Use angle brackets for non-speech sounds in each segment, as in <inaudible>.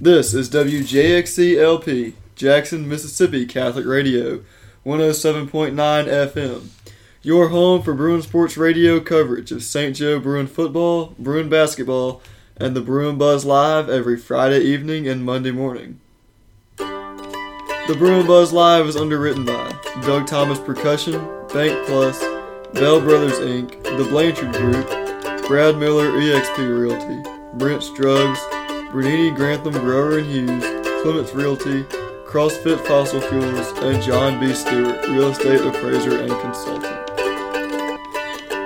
This is WJXCLP, Jackson, Mississippi Catholic Radio, 107.9 FM. Your home for Bruin Sports Radio coverage of St. Joe Bruin football, Bruin basketball, and the Bruin Buzz Live every Friday evening and Monday morning. The Bruin Buzz Live is underwritten by Doug Thomas Percussion, Bank Plus, Bell Brothers Inc., The Blanchard Group, Brad Miller eXp Realty, Brent's Drugs, Brunini Grantham Grower and Hewes, Clements Realty, CrossFit Fossil Fuels, and John B. Stewart, Real Estate Appraiser and Consultant.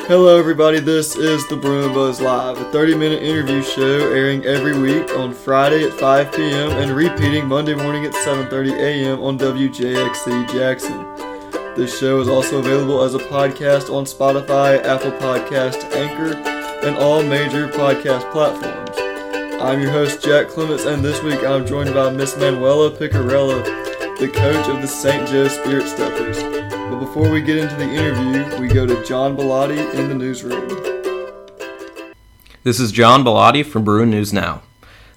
Hello, everybody. This is the Bruin Buzz Live, a 30 minute interview show airing every week on Friday at 5 p.m. and repeating Monday morning at 7.30 a.m. on WJXC Jackson. This show is also available as a podcast on Spotify, Apple Podcast, Anchor, and all major podcast platforms. I'm your host, Jack Clements, and this week I'm joined by Miss Manuella Picarella, the coach of the St. Joe Spirit Steppers. But before we get into the interview, we go to John Bellotti in the newsroom. This is John Bellotti from Bruin News Now.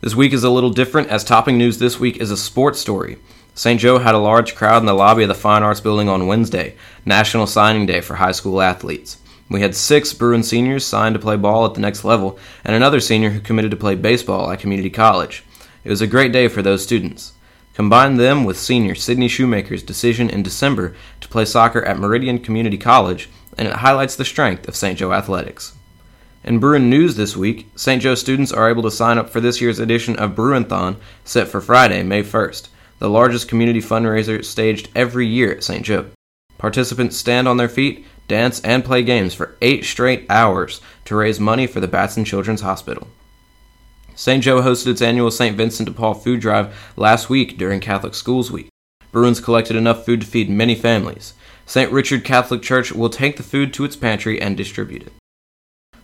This week is a little different as topping news this week is a sports story. St. Joe had a large crowd in the lobby of the Fine Arts Building on Wednesday, National Signing Day for high school athletes. We had six Bruin seniors signed to play ball at the next level, and another senior who committed to play baseball at community college. It was a great day for those students. Combine them with senior Sydney Shoemaker's decision in December to play soccer at Meridian Community College, and it highlights the strength of St. Joe athletics. In Bruin news this week, St. Joe students are able to sign up for this year's edition of Bruinthon, set for Friday, May 1st, the largest community fundraiser staged every year at St. Joe. Participants stand on their feet dance, and play games for eight straight hours to raise money for the Batson Children's Hospital. St. Joe hosted its annual St. Vincent de Paul food drive last week during Catholic Schools Week. Bruins collected enough food to feed many families. St. Richard Catholic Church will take the food to its pantry and distribute it.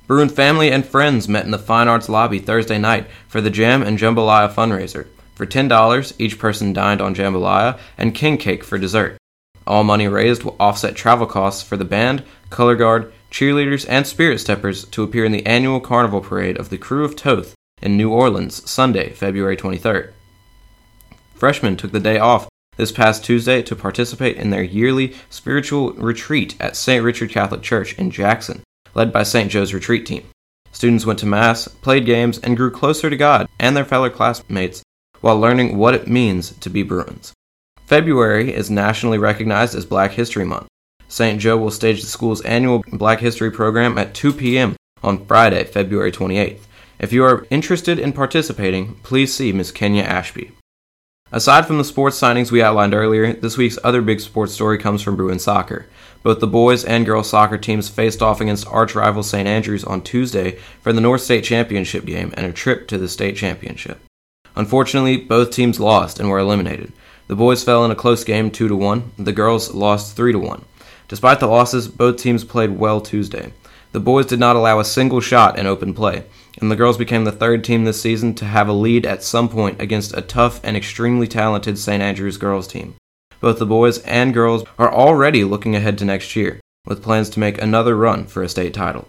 Bruin family and friends met in the Fine Arts lobby Thursday night for the Jam and Jambalaya fundraiser. For $10, each person dined on jambalaya and king cake for dessert. All money raised will offset travel costs for the band, color guard, cheerleaders, and spirit steppers to appear in the annual carnival parade of the crew of Thoth in New Orleans, Sunday, February 23rd. Freshmen took the day off this past Tuesday to participate in their yearly spiritual retreat at St. Richard Catholic Church in Jackson, led by St. Joe's retreat team. Students went to Mass, played games, and grew closer to God and their fellow classmates while learning what it means to be Bruins. February is nationally recognized as Black History Month. St. Joe will stage the school's annual Black History program at 2 p.m. on Friday, February 28th. If you are interested in participating, please see Ms. Kenya Ashby. Aside from the sports signings we outlined earlier, this week's other big sports story comes from Bruin soccer. Both the boys and girls soccer teams faced off against arch rival St. Andrews on Tuesday for the North State Championship game and a trip to the state championship. Unfortunately, both teams lost and were eliminated. The boys fell in a close game 2 to 1. The girls lost 3 to 1. Despite the losses, both teams played well Tuesday. The boys did not allow a single shot in open play, and the girls became the third team this season to have a lead at some point against a tough and extremely talented St. Andrews girls team. Both the boys and girls are already looking ahead to next year, with plans to make another run for a state title.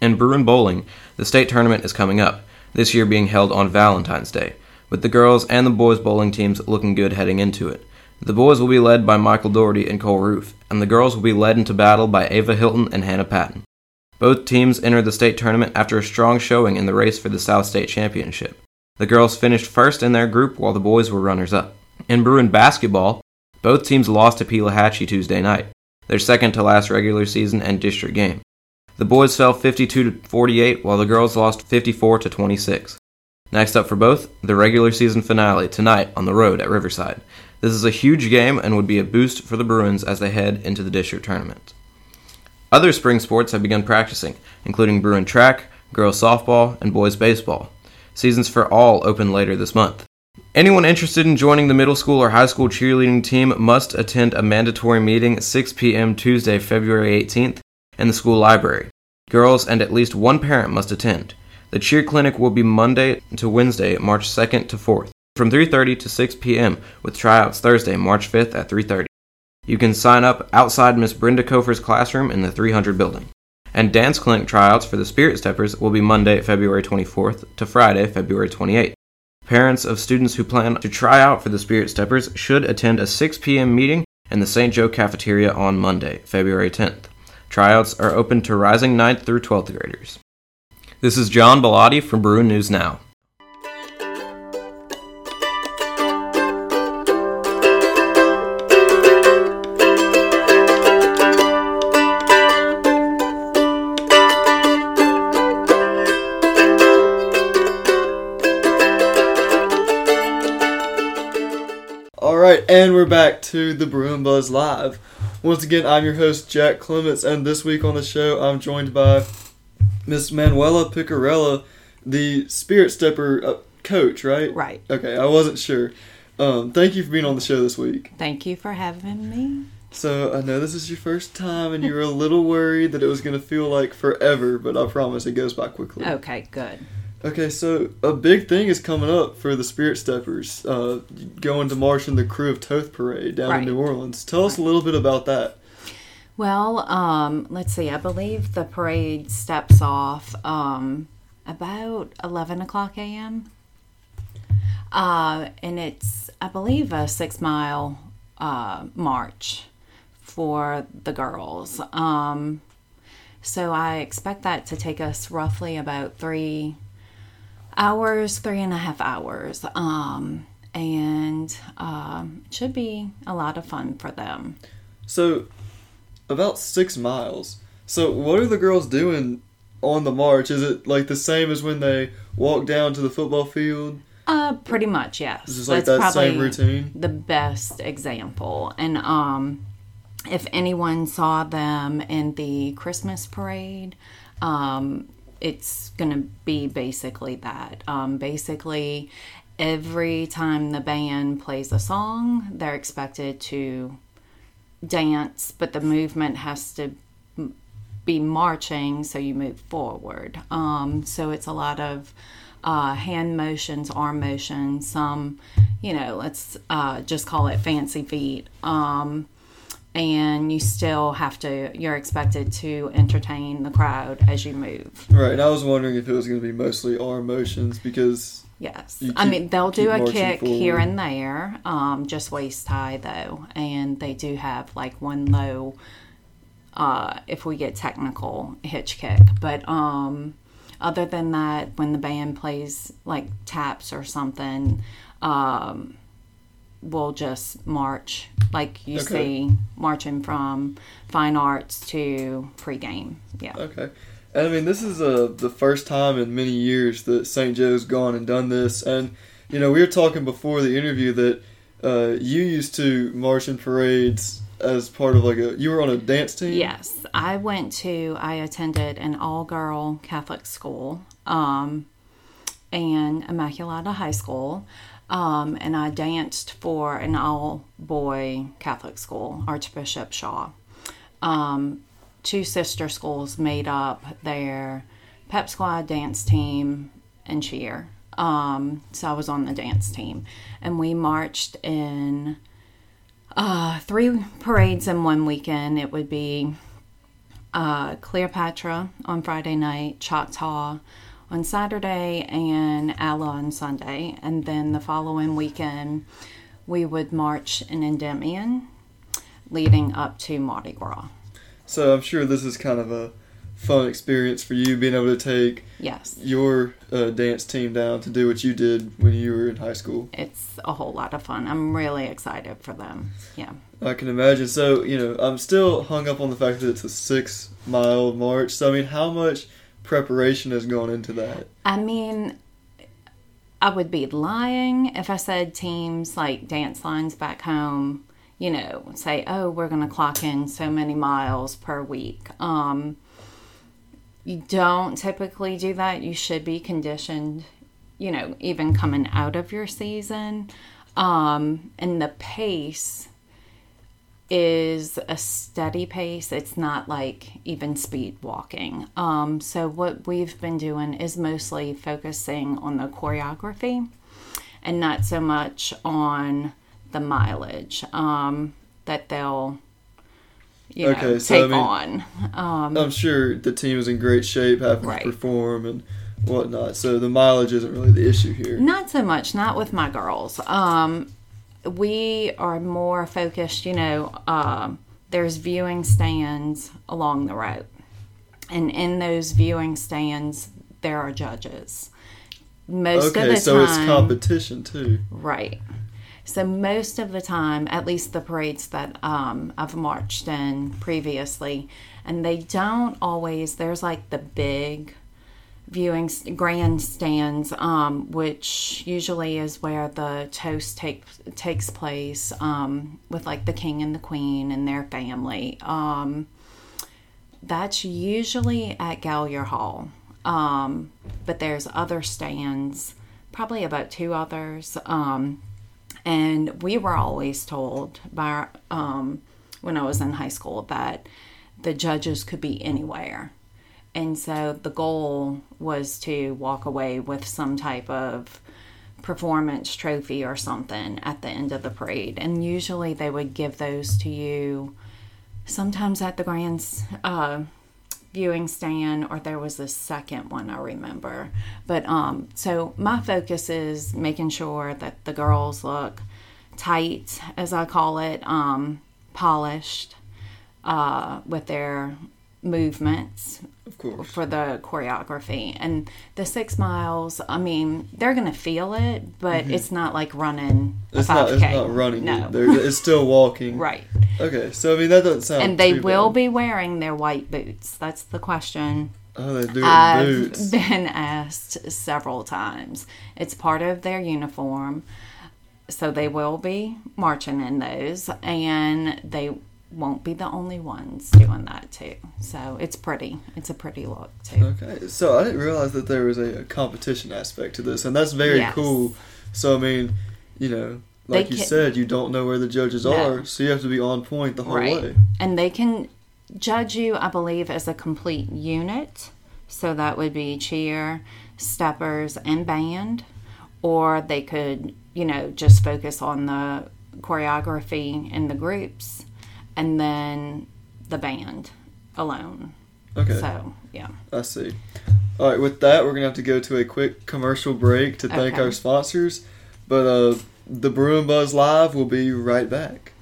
In Bruin Bowling, the state tournament is coming up, this year being held on Valentine's Day with the girls and the boys bowling teams looking good heading into it. The boys will be led by Michael Doherty and Cole Roof, and the girls will be led into battle by Ava Hilton and Hannah Patton. Both teams entered the state tournament after a strong showing in the race for the South State Championship. The girls finished first in their group while the boys were runners up. In Bruin basketball, both teams lost to Pelahatchie Tuesday night, their second to last regular season and district game. The boys fell 52 to 48 while the girls lost 54 to 26. Next up for both, the regular season finale tonight on the road at Riverside. This is a huge game and would be a boost for the Bruins as they head into the district tournament. Other spring sports have begun practicing, including Bruin track, girls softball, and boys baseball. Seasons for all open later this month. Anyone interested in joining the middle school or high school cheerleading team must attend a mandatory meeting 6 p.m. Tuesday, February 18th in the school library. Girls and at least one parent must attend. The cheer clinic will be Monday to Wednesday, March 2nd to 4th, from 3:30 to 6 p.m. with tryouts Thursday, March 5th at 3:30. You can sign up outside Miss Brenda Kofer's classroom in the 300 building. And dance clinic tryouts for the Spirit Steppers will be Monday, February 24th to Friday, February 28th. Parents of students who plan to try out for the Spirit Steppers should attend a 6 p.m. meeting in the St. Joe cafeteria on Monday, February 10th. Tryouts are open to rising 9th through 12th graders. This is John Bellotti from Bruin News Now. All right, and we're back to the Bruin Buzz Live. Once again, I'm your host, Jack Clements, and this week on the show, I'm joined by Miss Manuella Picarella, the Spirit Stepper uh, coach, right? Right. Okay, I wasn't sure. Um, thank you for being on the show this week. Thank you for having me. So, I know this is your first time, and you were a little worried that it was going to feel like forever, but I promise it goes by quickly. Okay, good. Okay, so a big thing is coming up for the Spirit Steppers, uh, going to march in the Crew of Thoth Parade down in New Orleans. Tell us a little bit about that. Well, um, let's see. I believe the parade steps off um, about 11 o'clock a.m. Uh, and it's, I believe, a six mile uh, march for the girls. Um, so I expect that to take us roughly about three hours, three and a half hours. Um, and um, it should be a lot of fun for them. So, about six miles. So, what are the girls doing on the march? Is it like the same as when they walk down to the football field? Uh, pretty much, yes. Is this like that same routine? The best example, and um, if anyone saw them in the Christmas parade, um, it's gonna be basically that. Um, basically, every time the band plays a song, they're expected to dance, but the movement has to be marching, so you move forward. Um, so it's a lot of uh, hand motions, arm motions, some, you know, let's uh, just call it fancy feet. Um, and you still have to, you're expected to entertain the crowd as you move. Right, and I was wondering if it was going to be mostly arm motions because Yes. I mean, they'll do a kick here and there, um, just waist high though. And they do have like one low, uh, if we get technical, hitch kick. But um, other than that, when the band plays like taps or something, um, we'll just march like you Okay. see marching from fine arts to pregame. Yeah. Okay. I mean, this is uh, the first time in many years that St. Joe's gone and done this. And, you know, we were talking before the interview that uh, you used to march in parades as part of like a. You were on a dance team? Yes, I went to, I attended an all girl Catholic school um, and Immaculata High School. Um, and I danced for an all boy Catholic school, Archbishop Shaw. Um, two sister schools made up their pep squad dance team and cheer. Um, so I was on the dance team. And we marched in uh, three parades in one weekend. It would be uh, Cleopatra on Friday night, Choctaw on Saturday, and Alla on Sunday. And then the following weekend, we would march in Endymion, leading up to Mardi Gras. So I'm sure this is kind of a fun experience for you being able to take Yes, your uh, dance team down to do what you did when you were in high school. it's a whole lot of fun. I'm really excited for them. Yeah. I can imagine. So, you know, I'm still hung up on the fact that it's a six mile march. So, I mean, how much preparation has gone into that? I mean, I would be lying if I said teams like dance lines back home, you know, say, oh, we're going to clock in so many miles per week. Um, you don't typically do that. You should be conditioned, you know, even coming out of your season. Um, and the pace is a steady pace. It's not like even speed walking. Um, so, what we've been doing is mostly focusing on the choreography and not so much on the mileage um, that they'll, you know, Okay, take I mean- on. Um, I'm sure the team is in great shape, having Right. to perform and whatnot. So the mileage isn't really the issue here. Not so much, not with my girls. Um, we are more focused, you know, uh, there's viewing stands along the road. And in those viewing stands, there are judges. Most of Okay, the so time, it's competition too. Right. So most of the time, at least the parades that um, I've marched in previously, and they don't always. There's like the big viewing grandstands, um, which usually is where the toast take, takes place um, with like the king and the queen and their family. Um, that's usually at Gallier Hall. Um, but there's other stands, probably about two others. And we were always told by um, when I was in high school that the judges could be anywhere. And so the goal was to walk away with some type of performance trophy or something at the end of the parade. And usually they would give those to you sometimes at the grand uh, viewing stand or there was a second one i remember. But um so my focus is making sure that the girls look tight as i call it um polished uh with their movements Of course. for the choreography and the six miles i mean they're gonna feel it but it's not like running a Mm-hmm. It's 5k not. It's not running. no it's still walking. <laughs> right Okay. So I mean that doesn't sound. and they will bad. be wearing their white boots that's the question Oh, they do I've boots. been asked several times. It's part of their uniform, so they will be marching in those, and they won't be the only ones doing that too. So it's pretty. It's a pretty look too. Okay, so I didn't realize that there was a, a competition aspect to this, and that's very Yes. cool. So I mean, you know, like you said, you don't know where the judges No. are, so you have to be on point the whole Right. way. And they can judge you, I believe, as a complete unit. So that would be cheer, steppers, and band. Or they could, you know, just focus on the choreography in the groups and then the band alone. Okay, So, yeah. I see. All right, with that, we're gonna have to go to a quick commercial break to thank Okay. our sponsors, but uh, the Bruin Buzz Live will be right back.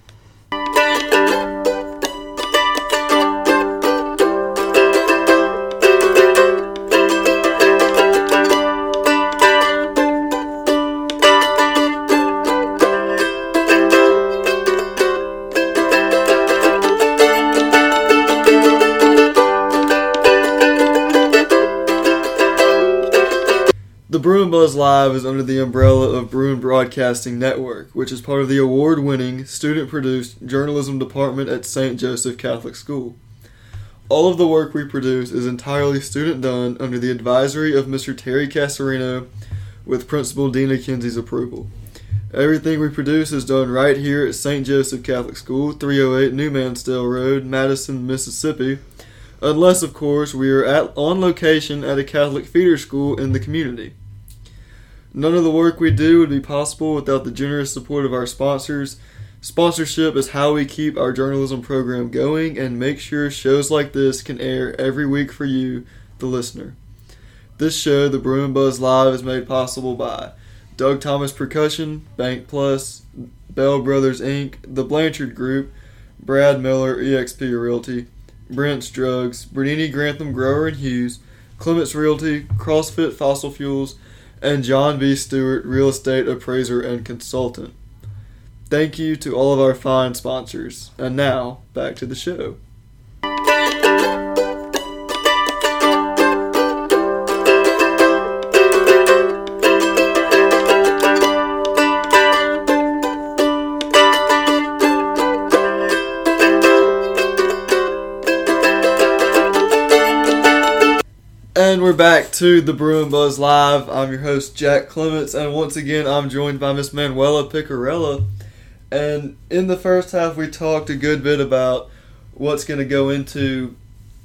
Bruin Buzz Live is under the umbrella of Bruin Broadcasting Network, which is part of the award winning, student produced journalism department at St. Joseph Catholic School. All of the work we produce is entirely student done under the advisory of Mr. Terry Cassreino with Principal Dina Kinsey's approval. Everything we produce is done right here at St. Joseph Catholic School, 308 New Mannsdale Road, Madison, Mississippi, unless, of course, we are at, on location at a Catholic feeder school in the community. None of the work we do would be possible without the generous support of our sponsors. Sponsorship is how we keep our journalism program going and make sure shows like this can air every week for you, the listener. This show, The Bruin Buzz Live, is made possible by Doug Thomas Percussion, Bank Plus, Bell Brothers Inc., The Blanchard Group, Brad Miller, eXp Realty, Brent's Drugs, Brunini Grantham Grower and Hewes, Clements Realty, CrossFit Fossil Fuels, and John B. Stewart, real estate appraiser and consultant. Thank you to all of our fine sponsors. And now, back to the show. And we're back to the Bruin Buzz Live. I'm your host, Jack Clements, and once again, I'm joined by Miss Manuella Picarella. And in the first half, we talked a good bit about what's going to go into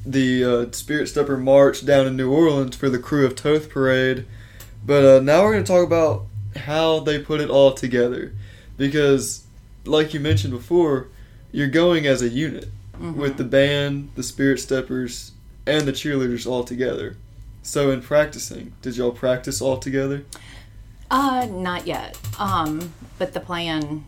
the uh, Spirit Stepper March down in New Orleans for the Crew of Thoth Parade. But uh, now we're going to talk about how they put it all together. Because, like you mentioned before, you're going as a unit with the band, the Spirit Steppers, and the cheerleaders all together. So in practicing, did y'all practice all together? Uh, not yet. Um, but the plan,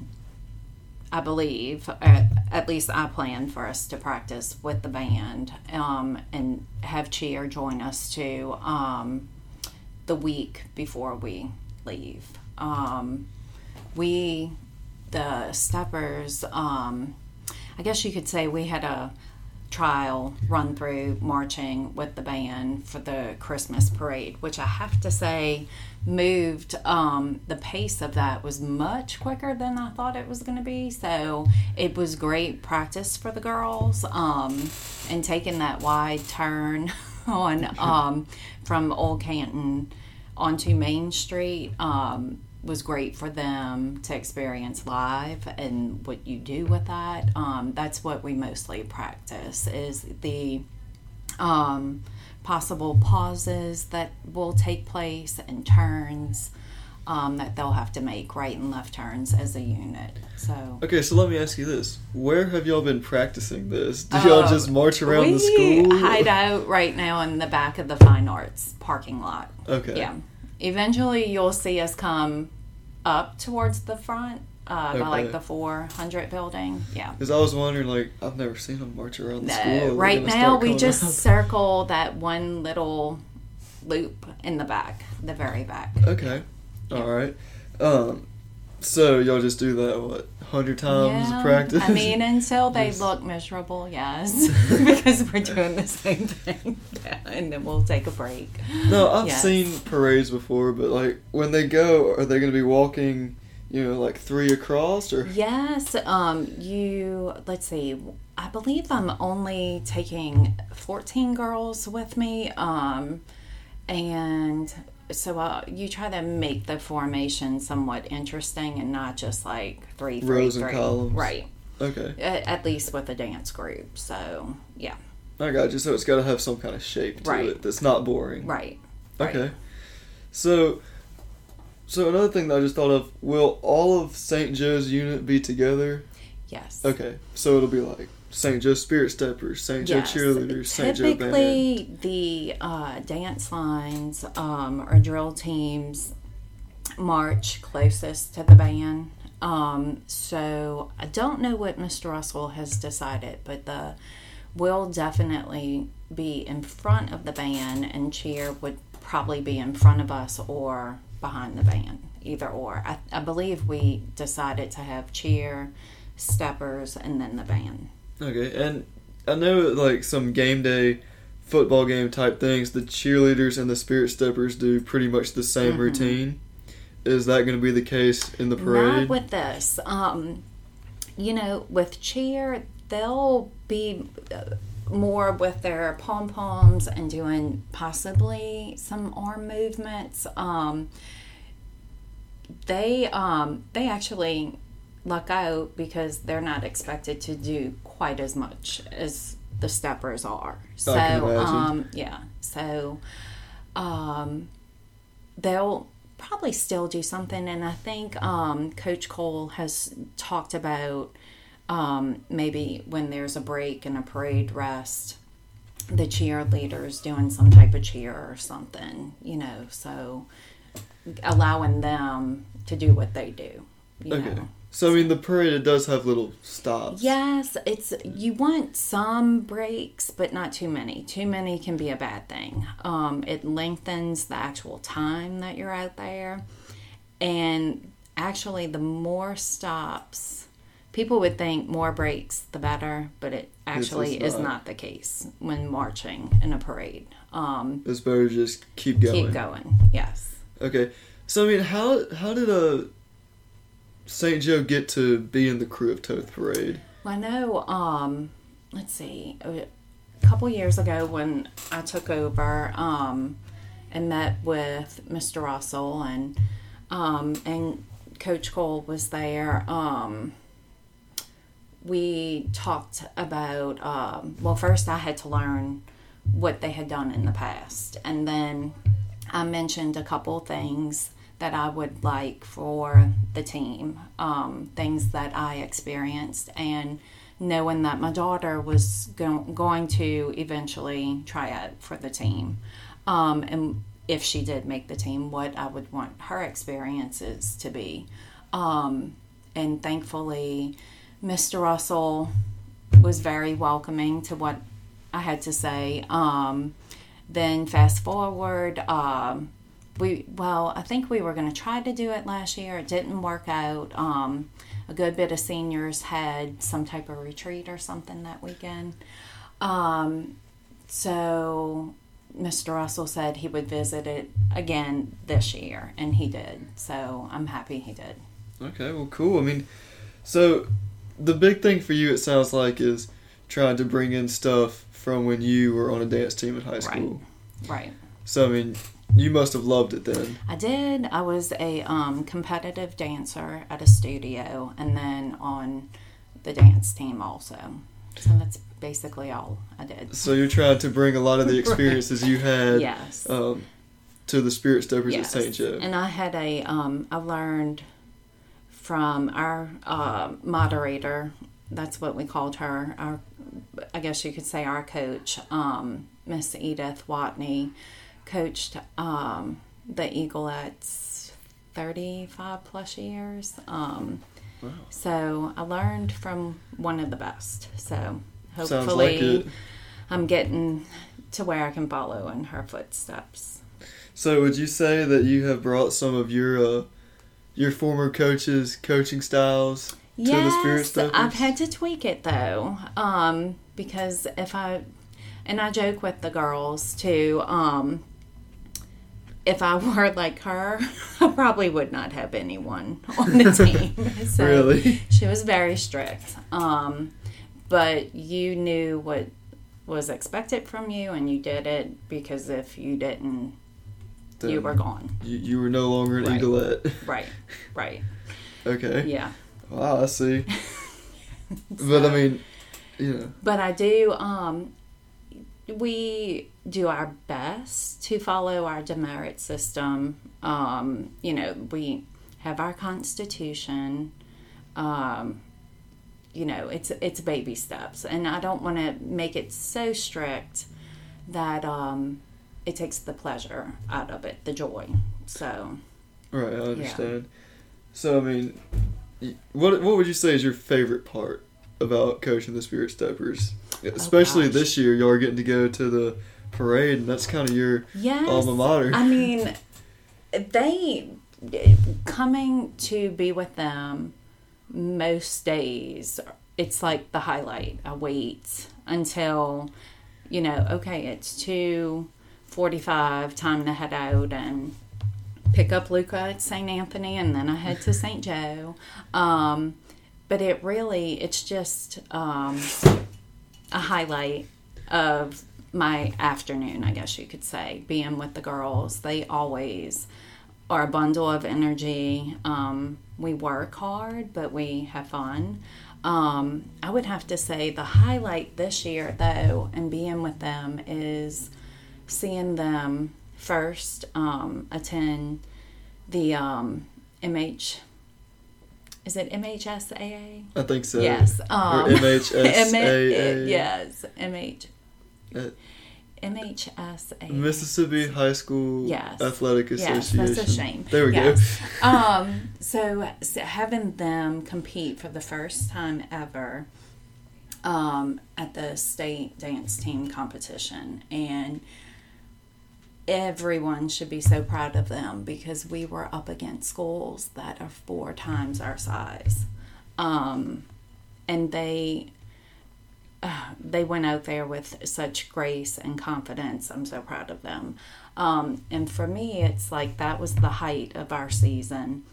I believe, uh, at least I plan for us to practice with the band um, and have cheer join us too um, the week before we leave. Um, we, the steppers, um, I guess you could say we had a trial run through marching with the band for the Christmas parade, which I have to say moved um, the pace of that was much quicker than I thought it was going to be. So it was great practice for the girls um, and taking that wide turn <laughs> on um, from Old Canton onto Main Street. Um, was great for them to experience live and what you do with that. Um, that's what we mostly practice is the um, possible pauses that will take place and turns um, that they'll have to make right and left turns as a unit. So Okay, so let me ask you this: Where have y'all been practicing this? Do y'all Uh, just march around the school? We hide out right now in the back of the fine arts parking lot. Okay. Yeah. Eventually, you'll see us come up towards the front uh, by like the 400 building. Yeah. Because I was wondering, like, I've never seen them march around the school. No, they right now we just around? circle that one little loop in the back, the very back. Okay. All right. Um. So y'all just do that what hundred times Yeah, practice? I mean, until they Yes. look miserable, yes, <laughs> <laughs> because we're doing the same thing. Yeah, <laughs> and then we'll take a break. no, I've Yes. seen parades before, but like when they go, are they going to be walking? You know, like three across, or Yes, um, you, let's see, I believe I'm only taking 14 girls with me. Um, and so uh, you try to make the formation somewhat interesting and not just like three, three, Rows and three. columns. Right. okay, At, at least with a dance group. So, yeah, I got you. So it's got to have some kind of shape to Right. it that's not boring. right. right. Okay. So, so another thing that I just thought of: Will all of St. Joe's unit be together? Yes. Okay, so it'll be like St. Joe Spirit Steppers, St. Joe Cheerleaders, St. Joe Band. Typically, the uh, dance lines um, or drill teams march closest to the band. Um, so I don't know what Mr. Russell has decided, but the will definitely be in front of the band, and cheer would probably be in front of us or behind the band, either or. I, I believe we decided to have cheer, steppers, and then the band. Okay, and I know like some game day football game type things, the cheerleaders and the Spirit Steppers do pretty much the same Mm-hmm. routine. Is that going to be the case in the parade? Not with this. Um, you know, with cheer, they'll be uh, more with their pom poms and doing possibly some arm movements. Um, they um, they actually luck out because they're not expected to do quite as much as the steppers are. So um, yeah, so um, they'll probably still do something and i think um, coach cole has talked about um, maybe when there's a break and a parade rest the cheerleaders doing some type of cheer or something you know so allowing them to do what they do you okay. know So I mean, the parade it does have little stops. Yes, it's you want some breaks, but not too many. Too many can be a bad thing. Um, it lengthens the actual time that you're out there, and actually, the more stops, people would think more breaks the better, but it actually is is not. not the case when marching in a parade. Um, It's better to just keep going. keep going. Yes. Okay. So I mean, how how did uh St. Joe get to be in the crew of Thoth Parade? Well, I know, um, let's see, a couple years ago when I took over um, and met with Mr. Russell and um, and Coach Cole was there. Um, we talked about, um, well, first I had to learn what they had done in the past. And then I mentioned a couple things that I would like for the team, um, things that I experienced, and knowing that my daughter was go- going to eventually try out for the team. Um, and if she did make the team, what I would want her experiences to be. Um, and thankfully, Mr. Russell was very welcoming to what I had to say. Um, then fast forward, um, we well, I think we were going to try to do it last year. It didn't work out. Um, a good bit of seniors had some type of retreat or something that weekend. Um, so Mr. Russell said he would visit it again this year, and he did. So I'm happy he did. Okay, well, cool. I mean, so the big thing for you, it sounds like, is trying to bring in stuff from when you were on a dance team in high school. Right. So, I mean, you must have loved it then. I did. I was a um, competitive dancer at a studio and then on the dance team also. So that's basically all I did. So you're trying to bring a lot of the <laughs> experiences you had Yes. um, to the Spirit Steppers yes. at St. Joe. And I had a, um, I learned from our uh, moderator, that's what we called her, our, I guess you could say our coach, um, Miss Edith Watney, coached um, the Eaglettes 35 plus years. Um, Wow. So I learned from one of the best. So hopefully like. I'm getting to where I can follow in her footsteps. So would you say that you have brought some of your uh, your former coaches' coaching styles to the Spirit Yes, I've had to tweak it though, um, because if I and I joke with the girls too. Um, if I <laughs> were like her, I probably would not have anyone <laughs> on the team. <laughs> so Really? she was very strict. Um, but you knew what was expected from you, and you did it because if you didn't, you were gone. You, you were no longer an Right. Eaglet. Right, right, okay. yeah. Wow, I see. but I mean, you know, But I do. Um, we do our best to follow our demerit system. Um, you know, we have our constitution. Um, you know, it's it's baby steps, and I don't want to make it so strict that um, it takes the pleasure out of it, the joy. So right? I understand. So I mean, what what would you say is your favorite part about coaching the Spirit Steppers? <laughs> Especially Oh, this year, y'all are getting to go to the parade, and that's kind of your Yes. alma mater. I mean, they coming to be with them most days. It's like the highlight. I wait until you know. Okay, it's two forty-five. Time to head out and pick up Luca at St. Anthony, and then I head to St. Joe. Um, but it really, it's just um, a highlight of my afternoon, I guess you could say, being with the girls. They always are a bundle of energy. Um, we work hard, but we have fun. Um, I would have to say the highlight this year, though, and being with them is seeing them first um, attend the um, MH. Is it MHSAA? I think so. Yes. Or Um, MHSAA. <laughs> yes. MH. Uh, MHSAA. Mississippi High School Yes. Athletic Yes, Association. that's a shame. There we Yes. <laughs> um, so, so having them compete for the first time ever um, at the state dance team competition, and everyone should be so proud of them because we were up against schools that are four times our size, um, and they. Uh, they went out there with such grace and confidence. I'm so proud of them. Um, and for me, it's like that was the height of our season.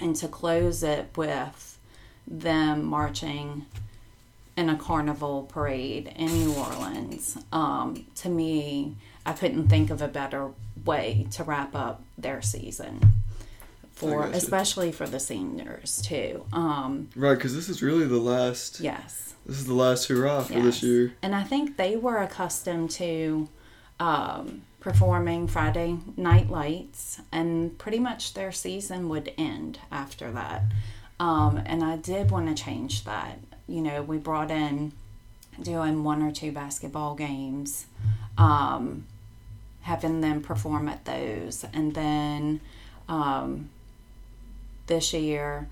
And to close it with them marching in a carnival parade in New Orleans, um, to me, I couldn't think of a better way to wrap up their season. For especially for the seniors too. Um, Right, because this is really the last. yes. This is the last hurrah for this year. And I think they were accustomed to um, performing Friday night lights, and pretty much their season would end after that. Um, and I did want to change that. You know, we brought in doing one or two basketball games, um, having them perform at those. And then um, this year,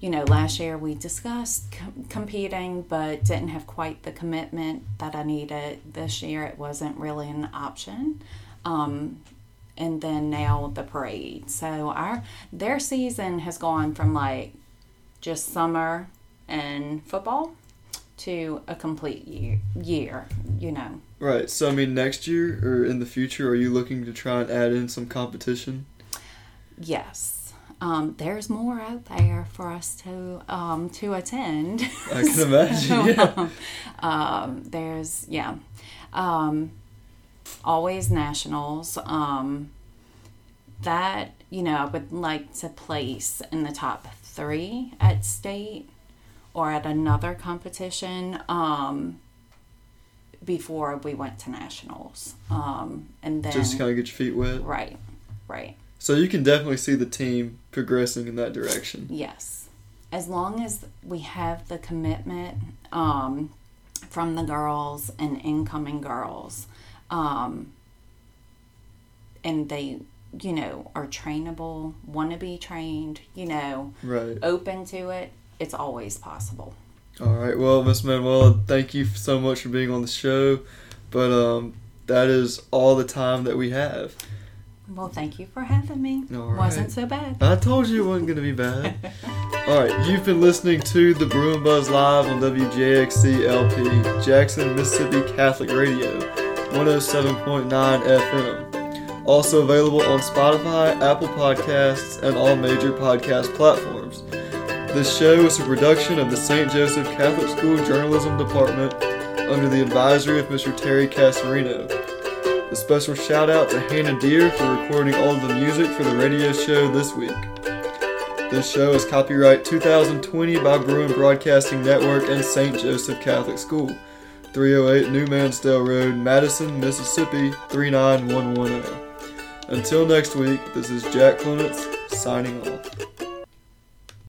you know, last year we discussed com- competing, but didn't have quite the commitment that I needed. This year it wasn't really an option. Um, and then now the parade. So our their season has gone from like just summer and football to a complete year, year you know. Right. So I mean, next year or in the future, are you looking to try and add in some competition? Yes. Um, there's more out there for us to um, to attend. I can imagine. <laughs> Yeah. um, there's yeah, um, always nationals. Um, that you know, I would like to place in the top three at state or at another competition um, before we went to nationals, um, and then Just kind of get your feet wet. right, right. So you can definitely see the team progressing in that direction. Yes. As long as we have the commitment um, from the girls and incoming girls, um, and they, you know, are trainable, want to be trained, you know, Right. open to it, it's always possible. All right. Well, Miss Manuella, thank you so much for being on the show. But um, that is all the time that we have. Well, thank you for having me. Right. Wasn't so bad. I told you it wasn't going to be bad. All right, you've been listening to the Bruin Buzz Live on WJXC LP, Jackson, Mississippi Catholic Radio, 107.9 FM. Also available on Spotify, Apple Podcasts, and all major podcast platforms. This show is a production of the St. Joseph Catholic School Journalism Department under the advisory of Mr. Terry Cassreino. A special shout out to Hannah Deere for recording all of the music for the radio show this week. This show is copyright 2020 by Bruin Broadcasting Network and St. Joseph Catholic School, 308 New Mannsdale Road, Madison, Mississippi 39110. Until next week, this is Jack Clements signing off.